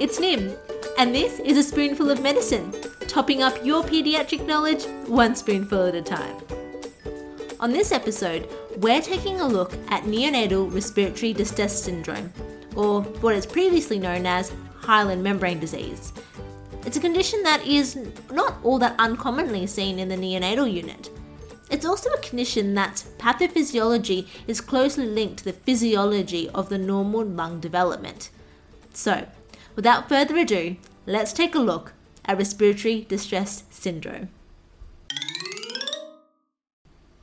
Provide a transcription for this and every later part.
it's Nim, and this is a spoonful of medicine, topping up your pediatric knowledge one spoonful at a time. On this episode, we're taking a look at neonatal respiratory distress syndrome, or what is previously known as hyaline membrane disease. It's a condition that is not all that uncommonly seen in the neonatal unit. It's also a condition that pathophysiology is closely linked to the physiology of the normal lung development. So, without further ado, let's take a look at respiratory distress syndrome.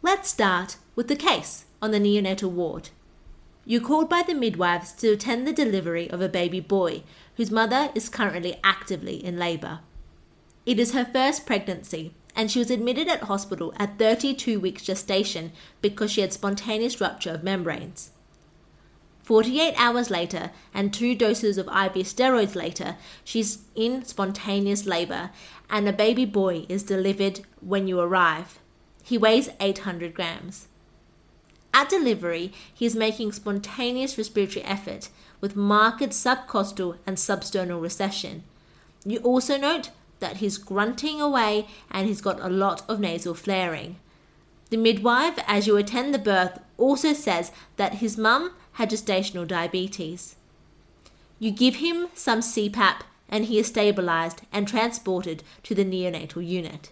Let's start with the case on the neonatal ward. You're called by the midwives to attend the delivery of a baby boy whose mother is currently actively in labour. It is her first pregnancy and she was admitted at hospital at 32 weeks gestation because she had spontaneous rupture of membranes. 48 hours later and two doses of IV steroids later, she's in spontaneous labour and a baby boy is delivered when you arrive. He weighs 800 grams. At delivery, he is making spontaneous respiratory effort with marked subcostal and substernal recession. You also note that he's grunting away and he's got a lot of nasal flaring. The midwife, as you attend the birth, also says that his mum had gestational diabetes. You give him some CPAP and he is stabilized and transported to the neonatal unit.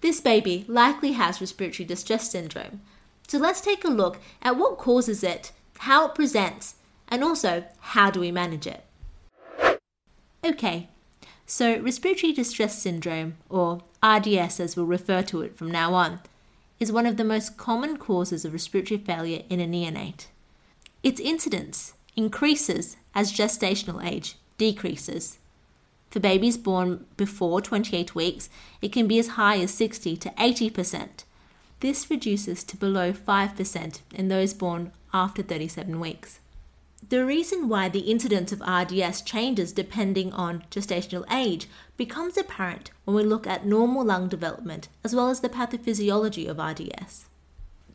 This baby likely has respiratory distress syndrome. So let's take a look at what causes it, how it presents, and also how do we manage it. Okay, so, respiratory distress syndrome, or RDS as we'll refer to it from now on, is one of the most common causes of respiratory failure in a neonate. Its incidence increases as gestational age decreases. For babies born before 28 weeks, it can be as high as 60 to 80%. This reduces to below 5% in those born after 37 weeks. The reason why the incidence of RDS changes depending on gestational age becomes apparent when we look at normal lung development as well as the pathophysiology of RDS.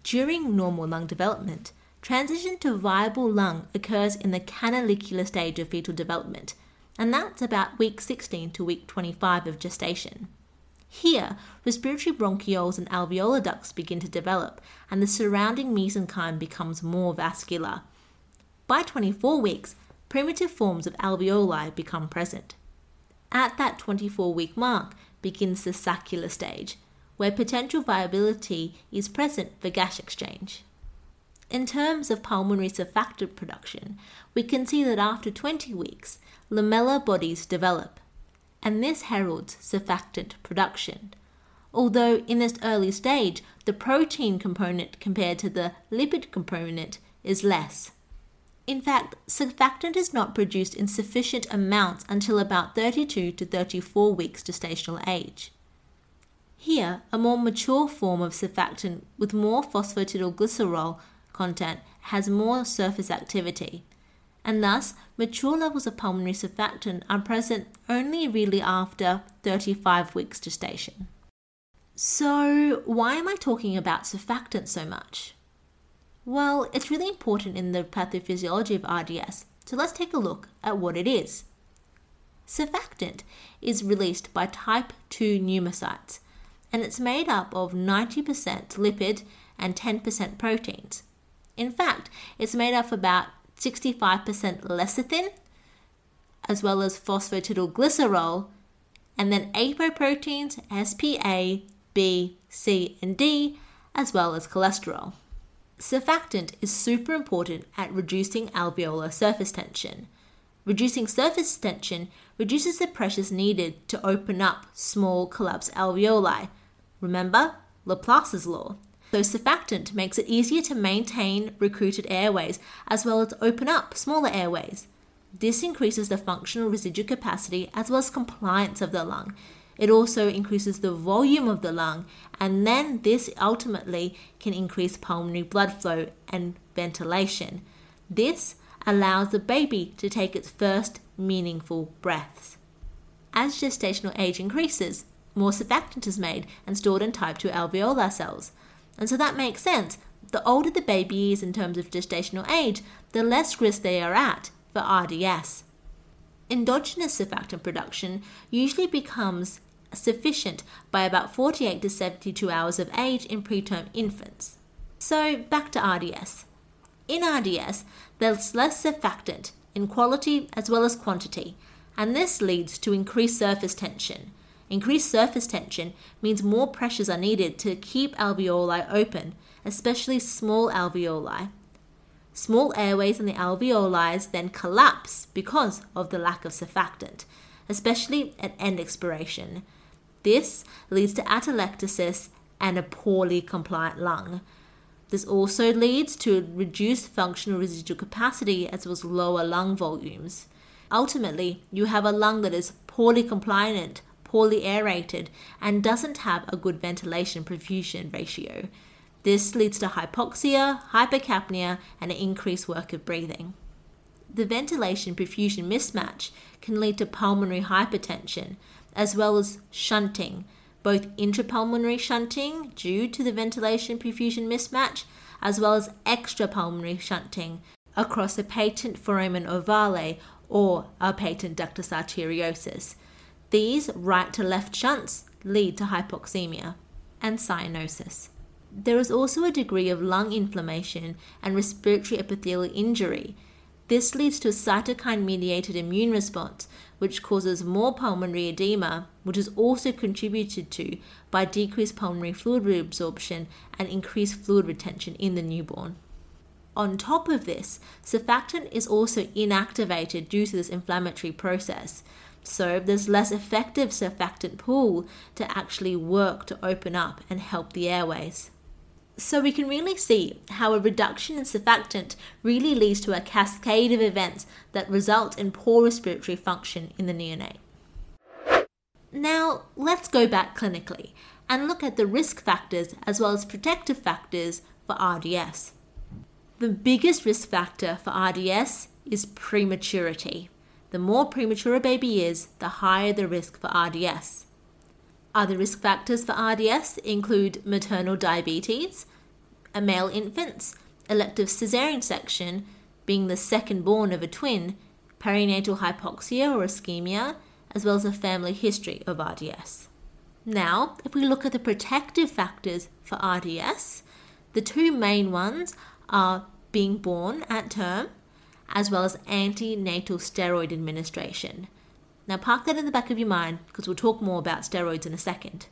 During normal lung development, transition to viable lung occurs in the canalicular stage of fetal development, and that's about week 16 to week 25 of gestation. Here, respiratory bronchioles and alveolar ducts begin to develop, and the surrounding mesenchyme becomes more vascular, by 24 weeks, primitive forms of alveoli become present. At that 24 week mark begins the saccular stage, where potential viability is present for gas exchange. In terms of pulmonary surfactant production, we can see that after 20 weeks, lamellar bodies develop, and this heralds surfactant production. Although in this early stage, the protein component compared to the lipid component is less. In fact, surfactant is not produced in sufficient amounts until about 32 to 34 weeks gestational age. Here, a more mature form of surfactant with more phosphatidylglycerol content has more surface activity, and thus mature levels of pulmonary surfactant are present only really after 35 weeks gestation. So, why am I talking about surfactant so much? Well, it's really important in the pathophysiology of RDS, so let's take a look at what it is. Surfactant is released by type 2 pneumocytes, and it's made up of 90% lipid and 10% proteins. In fact, it's made up of about 65% lecithin, as well as phosphatidylglycerol, and then apoproteins, SPA, B, C, and D, as well as cholesterol. Surfactant is super important at reducing alveolar surface tension. Reducing surface tension reduces the pressures needed to open up small collapsed alveoli. Remember Laplace's law. So surfactant makes it easier to maintain recruited airways as well as open up smaller airways. This increases the functional residual capacity as well as compliance of the lung, it also increases the volume of the lung, and then this ultimately can increase pulmonary blood flow and ventilation. This allows the baby to take its first meaningful breaths. As gestational age increases, more surfactant is made and stored in type 2 alveolar cells. And so that makes sense. The older the baby is in terms of gestational age, the less risk they are at for RDS. Endogenous surfactant production usually becomes sufficient by about 48 to 72 hours of age in preterm infants. So, back to RDS. In RDS, there's less surfactant in quality as well as quantity, and this leads to increased surface tension. Increased surface tension means more pressures are needed to keep alveoli open, especially small alveoli. Small airways in the alveoli then collapse because of the lack of surfactant, especially at end expiration. This leads to atelectasis and a poorly compliant lung. This also leads to reduced functional residual capacity as well as lower lung volumes. Ultimately, you have a lung that is poorly compliant, poorly aerated, and doesn't have a good ventilation perfusion ratio. This leads to hypoxia, hypercapnia, and an increased work of breathing. The ventilation perfusion mismatch can lead to pulmonary hypertension, as well as shunting, both intrapulmonary shunting due to the ventilation perfusion mismatch, as well as extrapulmonary shunting across a patent foramen ovale or a patent ductus arteriosus. These right to left shunts lead to hypoxemia and cyanosis. There is also a degree of lung inflammation and respiratory epithelial injury. This leads to a cytokine mediated immune response, which causes more pulmonary edema, which is also contributed to by decreased pulmonary fluid reabsorption and increased fluid retention in the newborn. On top of this, surfactant is also inactivated due to this inflammatory process. So there's less effective surfactant pool to actually work to open up and help the airways. So we can really see how a reduction in surfactant really leads to a cascade of events that result in poor respiratory function in the neonate. Now, let's go back clinically and look at the risk factors as well as protective factors for RDS. The biggest risk factor for RDS is prematurity. The more premature a baby is, the higher the risk for RDS. Other risk factors for RDS include maternal diabetes, a male infants, elective caesarean section, being the second born of a twin, perinatal hypoxia or ischemia, as well as a family history of RDS. Now, if we look at the protective factors for RDS, the two main ones are being born at term, as well as antenatal steroid administration. Now, park that in the back of your mind because we'll talk more about steroids in a second.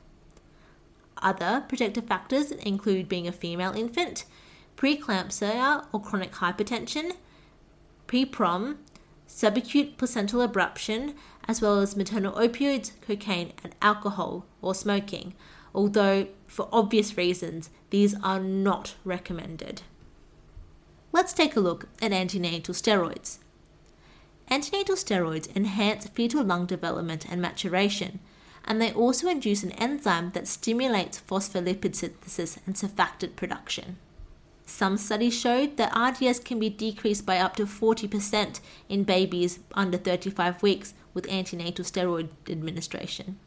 Other protective factors include being a female infant, preeclampsia or chronic hypertension, pre-prom, subacute placental abruption, as well as maternal opioids, cocaine, and alcohol or smoking, although for obvious reasons these are not recommended. Let's take a look at antenatal steroids. Antenatal steroids enhance fetal lung development and maturation, and they also induce an enzyme that stimulates phospholipid synthesis and surfactant production. Some studies showed that RDS can be decreased by up to 40% in babies under 35 weeks with antenatal steroid administration.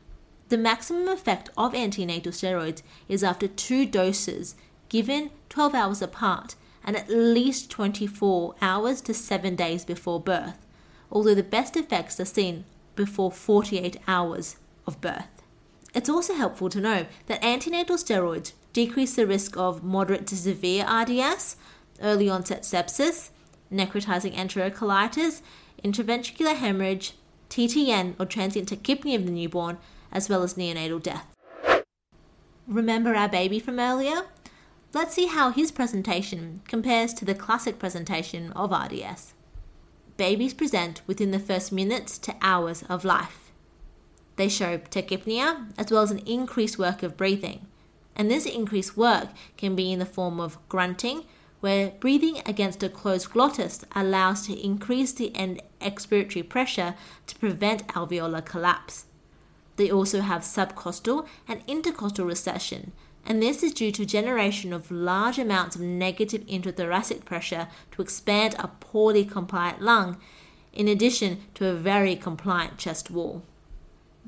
The maximum effect of antenatal steroids is after two doses given 12 hours apart and at least 24 hours to 7 days before birth although the best effects are seen before 48 hours of birth. It's also helpful to know that antenatal steroids decrease the risk of moderate to severe RDS, early onset sepsis, necrotizing enterocolitis, intraventricular hemorrhage, TTN or transient tachypnea of the newborn, as well as neonatal death. Remember our baby from earlier? Let's see how his presentation compares to the classic presentation of RDS babies present within the first minutes to hours of life. They show tachypnea as well as an increased work of breathing. And this increased work can be in the form of grunting, where breathing against a closed glottis allows to increase the end expiratory pressure to prevent alveolar collapse. They also have subcostal and intercostal recession, and this is due to generation of large amounts of negative intrathoracic pressure to expand a poorly compliant lung, in addition to a very compliant chest wall.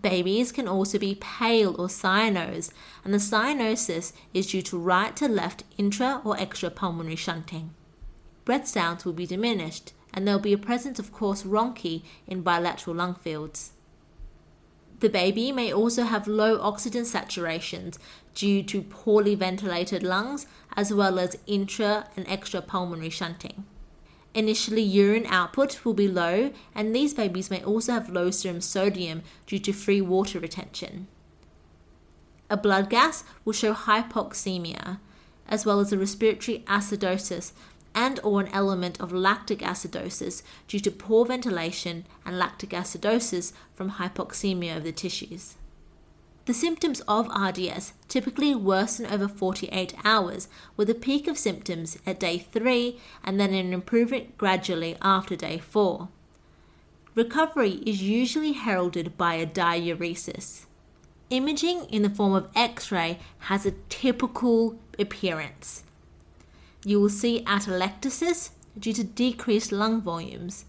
Babies can also be pale or cyanosed, and the cyanosis is due to right to left intra or extrapulmonary shunting. Breath sounds will be diminished, and there will be a presence of coarse rhonchi in bilateral lung fields. The baby may also have low oxygen saturations due to poorly ventilated lungs as well as intra and extra pulmonary shunting. Initially, urine output will be low, and these babies may also have low serum sodium due to free water retention. A blood gas will show hypoxemia, as well as a respiratory acidosis and or an element of lactic acidosis due to poor ventilation and lactic acidosis from hypoxemia of the tissues. The symptoms of RDS typically worsen over 48 hours, with a peak of symptoms at day 3 and then an improvement gradually after day 4. Recovery is usually heralded by a diuresis. Imaging in the form of X ray has a typical appearance. You will see atelectasis due to decreased lung volumes.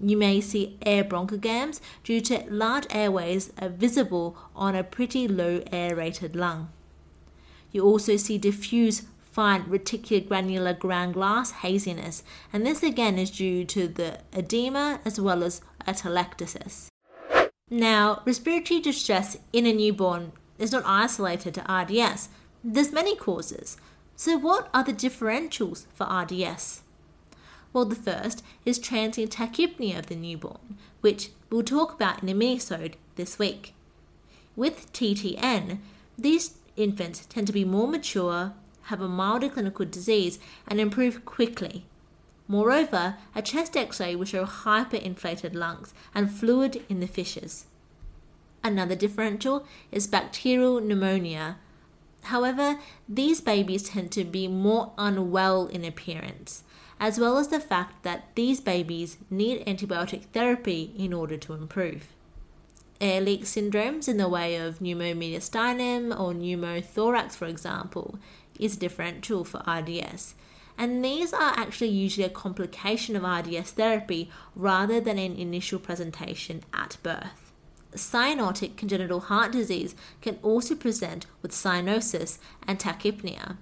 You may see air bronchograms due to large airways are visible on a pretty low air rated lung. You also see diffuse fine reticular granular ground glass haziness, and this again is due to the edema as well as atelectasis. Now, respiratory distress in a newborn is not isolated to RDS. There's many causes. So, what are the differentials for RDS? Well, the first is transient tachypnea of the newborn, which we'll talk about in a minisode this week. With TTN, these infants tend to be more mature, have a milder clinical disease, and improve quickly. Moreover, a chest x ray will show hyperinflated lungs and fluid in the fissures. Another differential is bacterial pneumonia, However, these babies tend to be more unwell in appearance, as well as the fact that these babies need antibiotic therapy in order to improve. Air leak syndromes in the way of pneumomediastinum or pneumothorax, for example, is differential for RDS. And these are actually usually a complication of RDS therapy rather than an initial presentation at birth cyanotic congenital heart disease can also present with cyanosis and tachypnea.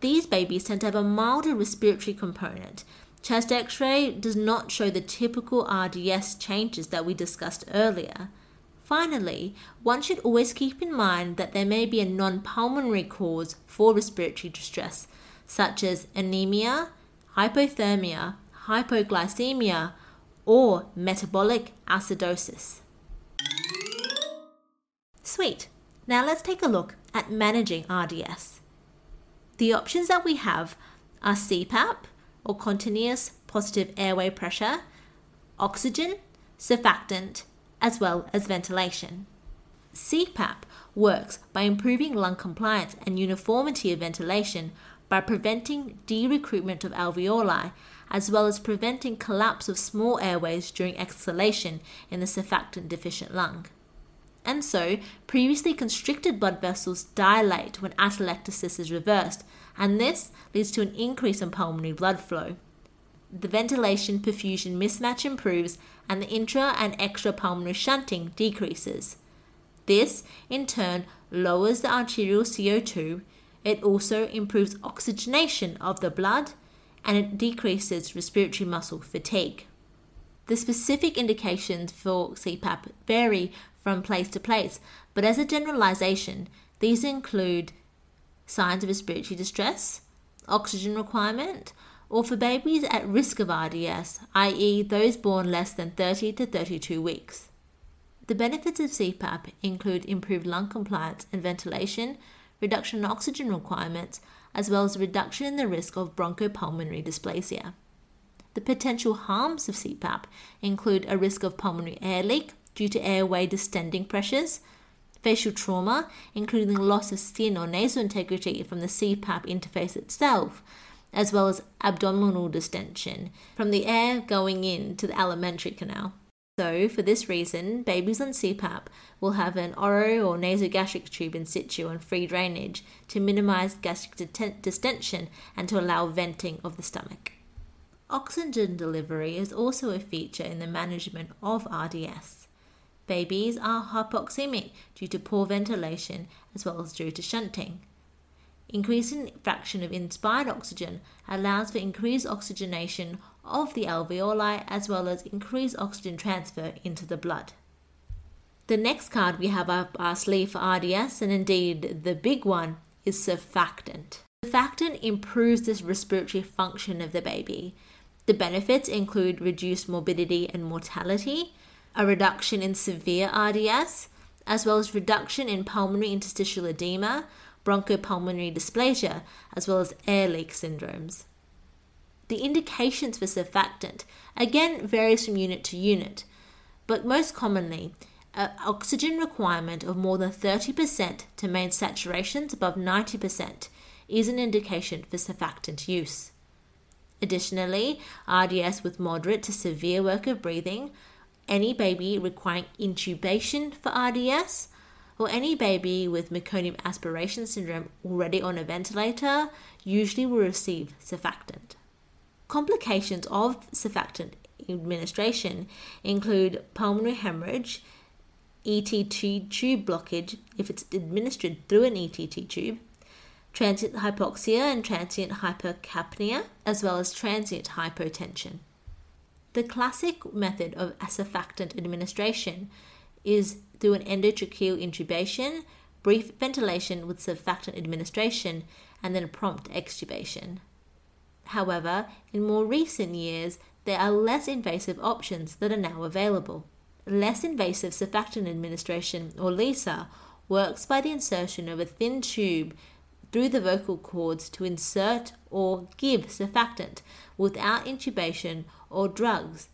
These babies tend to have a milder respiratory component. Chest x ray does not show the typical RDS changes that we discussed earlier. Finally, one should always keep in mind that there may be a non pulmonary cause for respiratory distress, such as anemia, hypothermia, hypoglycemia, or metabolic acidosis. Sweet. Now let's take a look at managing RDS. The options that we have are CPAP or continuous positive airway pressure, oxygen, surfactant, as well as ventilation. CPAP works by improving lung compliance and uniformity of ventilation by preventing de-recruitment of alveoli as well as preventing collapse of small airways during exhalation in the surfactant deficient lung and so previously constricted blood vessels dilate when atelectasis is reversed, and this leads to an increase in pulmonary blood flow. The ventilation perfusion mismatch improves, and the intra and extrapulmonary shunting decreases. This, in turn, lowers the arterial CO2. It also improves oxygenation of the blood and it decreases respiratory muscle fatigue. The specific indications for CPAP vary from place to place, but as a generalization, these include signs of respiratory distress, oxygen requirement, or for babies at risk of RDS, i.e., those born less than 30 to 32 weeks. The benefits of CPAP include improved lung compliance and ventilation, reduction in oxygen requirements, as well as reduction in the risk of bronchopulmonary dysplasia. The potential harms of CPAP include a risk of pulmonary air leak, due to airway distending pressures, facial trauma, including loss of skin or nasal integrity from the CPAP interface itself, as well as abdominal distension from the air going into the alimentary canal. So, for this reason, babies on CPAP will have an oro or nasogastric tube in situ and free drainage to minimize gastric distension and to allow venting of the stomach. Oxygen delivery is also a feature in the management of RDS. Babies are hypoxemic due to poor ventilation as well as due to shunting. Increasing fraction of inspired oxygen allows for increased oxygenation of the alveoli as well as increased oxygen transfer into the blood. The next card we have up our sleeve for RDS, and indeed the big one, is surfactant. Surfactant improves the respiratory function of the baby. The benefits include reduced morbidity and mortality, a reduction in severe RDS, as well as reduction in pulmonary interstitial edema, bronchopulmonary dysplasia, as well as air leak syndromes. The indications for surfactant again varies from unit to unit, but most commonly, an oxygen requirement of more than 30% to maintain saturations above 90% is an indication for surfactant use. Additionally, RDS with moderate to severe work of breathing, any baby requiring intubation for RDS, or any baby with meconium aspiration syndrome already on a ventilator usually will receive surfactant. Complications of surfactant administration include pulmonary hemorrhage, ETT tube blockage if it's administered through an ETT tube, transient hypoxia and transient hypercapnia, as well as transient hypotension. The classic method of surfactant administration is through an endotracheal intubation, brief ventilation with surfactant administration, and then prompt extubation. However, in more recent years, there are less invasive options that are now available. Less invasive surfactant administration, or LISA, works by the insertion of a thin tube through the vocal cords to insert or give surfactant without intubation or drugs.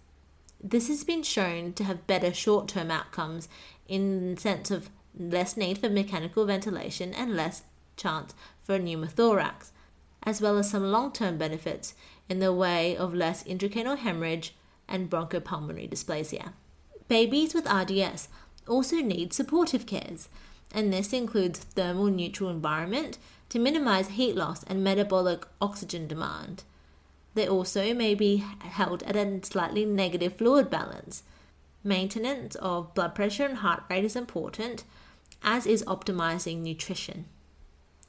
This has been shown to have better short term outcomes in the sense of less need for mechanical ventilation and less chance for pneumothorax, as well as some long term benefits in the way of less intracranial hemorrhage and bronchopulmonary dysplasia. Babies with RDS also need supportive cares, and this includes thermal neutral environment to minimize heat loss and metabolic oxygen demand. They also may be held at a slightly negative fluid balance. Maintenance of blood pressure and heart rate is important, as is optimizing nutrition.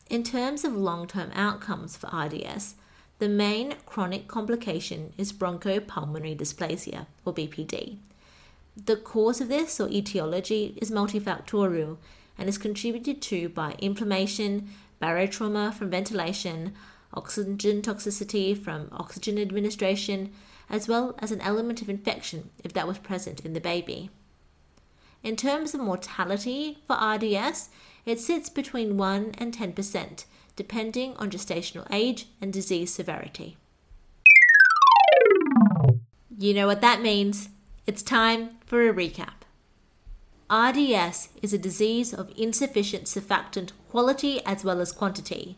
In terms of long term outcomes for RDS, the main chronic complication is bronchopulmonary dysplasia, or BPD. The cause of this, or etiology, is multifactorial and is contributed to by inflammation, barotrauma from ventilation, oxygen toxicity from oxygen administration, as well as an element of infection if that was present in the baby. In terms of mortality for RDS, it sits between 1 and 10%, depending on gestational age and disease severity. You know what that means. It's time for a recap. RDS is a disease of insufficient surfactant quality as well as quantity.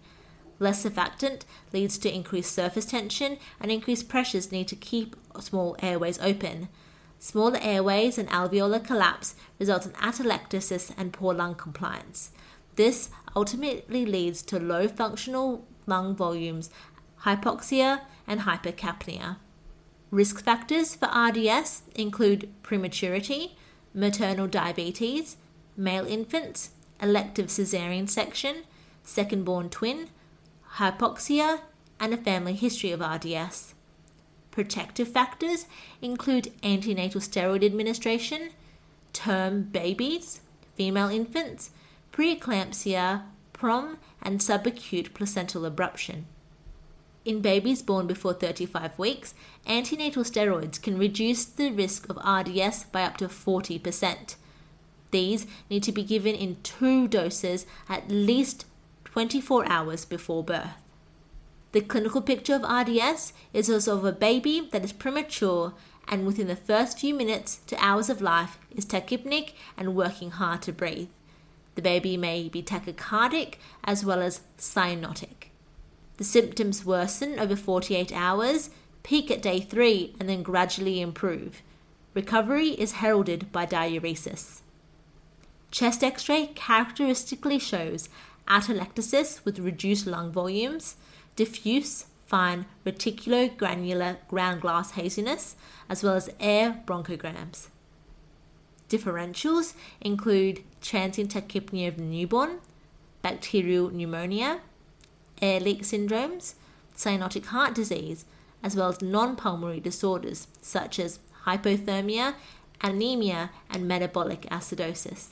Less surfactant leads to increased surface tension and increased pressures need to keep small airways open. Smaller airways and alveolar collapse result in atelectasis and poor lung compliance. This ultimately leads to low functional lung volumes, hypoxia, and hypercapnia. Risk factors for RDS include prematurity, maternal diabetes, male infants, elective caesarean section, second born twin, hypoxia, and a family history of RDS. Protective factors include antenatal steroid administration, term babies, female infants, preeclampsia, PROM, and subacute placental abruption. In babies born before 35 weeks, antenatal steroids can reduce the risk of RDS by up to 40%. These need to be given in two doses at least 24 hours before birth. The clinical picture of RDS is as of a baby that is premature and within the first few minutes to hours of life is tachypneic and working hard to breathe. The baby may be tachycardic as well as cyanotic. The symptoms worsen over 48 hours, peak at day 3, and then gradually improve. Recovery is heralded by diuresis. Chest x ray characteristically shows atelectasis with reduced lung volumes, diffuse, fine reticulogranular ground glass haziness, as well as air bronchograms. Differentials include transient tachypnea of the newborn, bacterial pneumonia, air leak syndromes, cyanotic heart disease, as well as non pulmonary disorders such as hypothermia, anemia, and metabolic acidosis.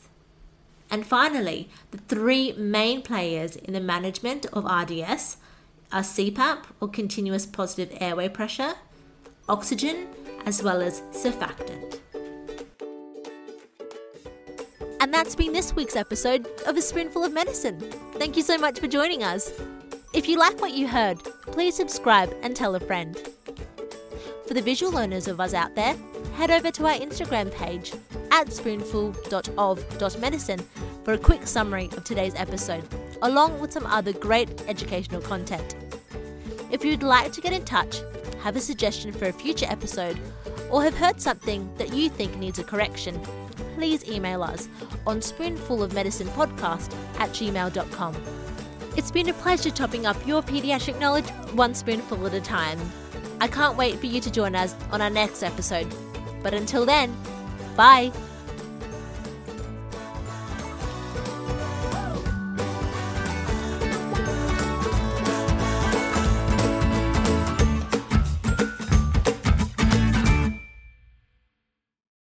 And finally, the three main players in the management of RDS are CPAP or continuous positive airway pressure, oxygen, as well as surfactant. And that's been this week's episode of A Spoonful of Medicine. Thank you so much for joining us. If you like what you heard, please subscribe and tell a friend. For the visual learners of us out there, head over to our Instagram page at spoonful.of.medicine for a quick summary of today's episode, along with some other great educational content. If you'd like to get in touch, have a suggestion for a future episode, or have heard something that you think needs a correction, please email us on spoonfulofmedicinepodcast at gmail.com. It's been a pleasure topping up your pediatric knowledge one spoonful at a time. I can't wait for you to join us on our next episode. But until then, bye!